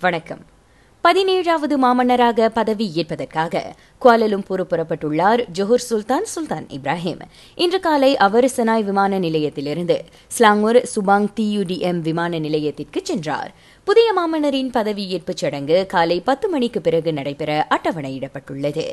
வணக்கம். பதினேழாவது மாமன்னராக பதவி ஏற்பதற்காக குவாலலும்பூர் புறப்பட்டுள்ளார் ஜொஹூர் சுல்தான் சுல்தான் இப்ராஹிம். இன்று காலை அவர் செனாய் விமான நிலையத்திலிருந்து ஸ்லாங்கூர் சுபாங் டியுடிஎம் விமான நிலையத்திற்கு சென்றார். புதிய மாமன்னரின் பதவியேற்பு சடங்கு காலை பத்து மணிக்கு பிறகு நடைபெற அட்டவணையிடப்பட்டுள்ளது.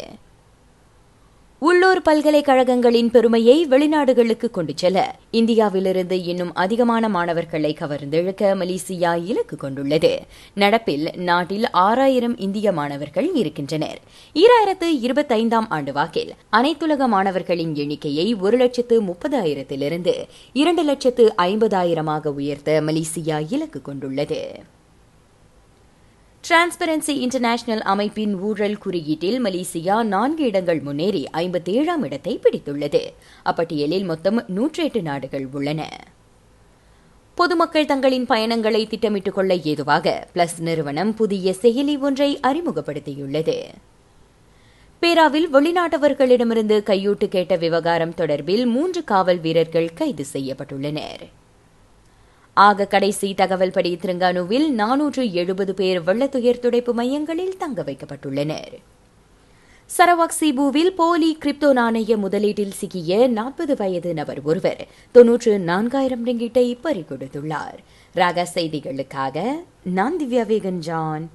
உள்ளூர் பல்கலைக்கழகங்களின் பெருமையை வெளிநாடுகளுக்கு கொண்டு செல்ல இந்தியாவிலிருந்து இன்னும் அதிகமான மாணவர்களை கவர்ந்தெழுக்க மலேசியா இலக்கு கொண்டுள்ளது. நடப்பில் நாட்டில் ஆறாயிரம் இந்திய மாணவர்கள் இருக்கின்றனர். ஈராயிரத்து இருபத்தைந்தாம் ஆண்டு வாக்கில் அனைத்துலக மாணவர்களின் எண்ணிக்கையை ஒரு லட்சத்து முப்பதாயிரத்திலிருந்து இரண்டு லட்சத்து ஐம்பதாயிரமாக உயர்த்த மலேசியா இலக்கு கொண்டுள்ளது. டிரான்ஸ்பரன்சி இன்டர்நேஷனல் அமைப்பின் ஊழல் குறியீட்டில் மலேசியா நான்கு இடங்கள் முன்னேறி ஐம்பத்தேழாம் இடத்தை பிடித்துள்ளது. அப்பட்டியலில் மொத்தம் நூற்றி எட்டு நாடுகள் உள்ளன. பொதுமக்கள் தங்களின் பயணங்களை திட்டமிட்டுக் கொள்ள ஏதுவாக பிளஸ் நிறுவனம் புதிய செயலி ஒன்றை அறிமுகப்படுத்தியுள்ளது. பேராவில் வெளிநாட்டவர்களிடமிருந்து கையூட்டு கேட்ட விவகாரம் தொடர்பில் மூன்று காவல் வீரர்கள் கைது செய்யப்பட்டுள்ளனர். ஆக கடைசி தகவல்படி திருங்கானுவில் நானூற்று எழுபது பேர் வெள்ளத்துயர் துடைப்பு மையங்களில் தங்க வைக்கப்பட்டுள்ளனர். சரவாக் சிபுவில் போலி கிரிப்டோ நாணய முதலீட்டில் சிக்கிய நாற்பது வயது நபர் ஒருவர் தொன்னூற்று நான்காயிரம் ரிங்கிட்டை பறிகொடுத்துள்ளார். ராக செய்திகளுக்காக நான் திவ்யா வேகன் ஜான்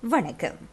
வணக்கம்.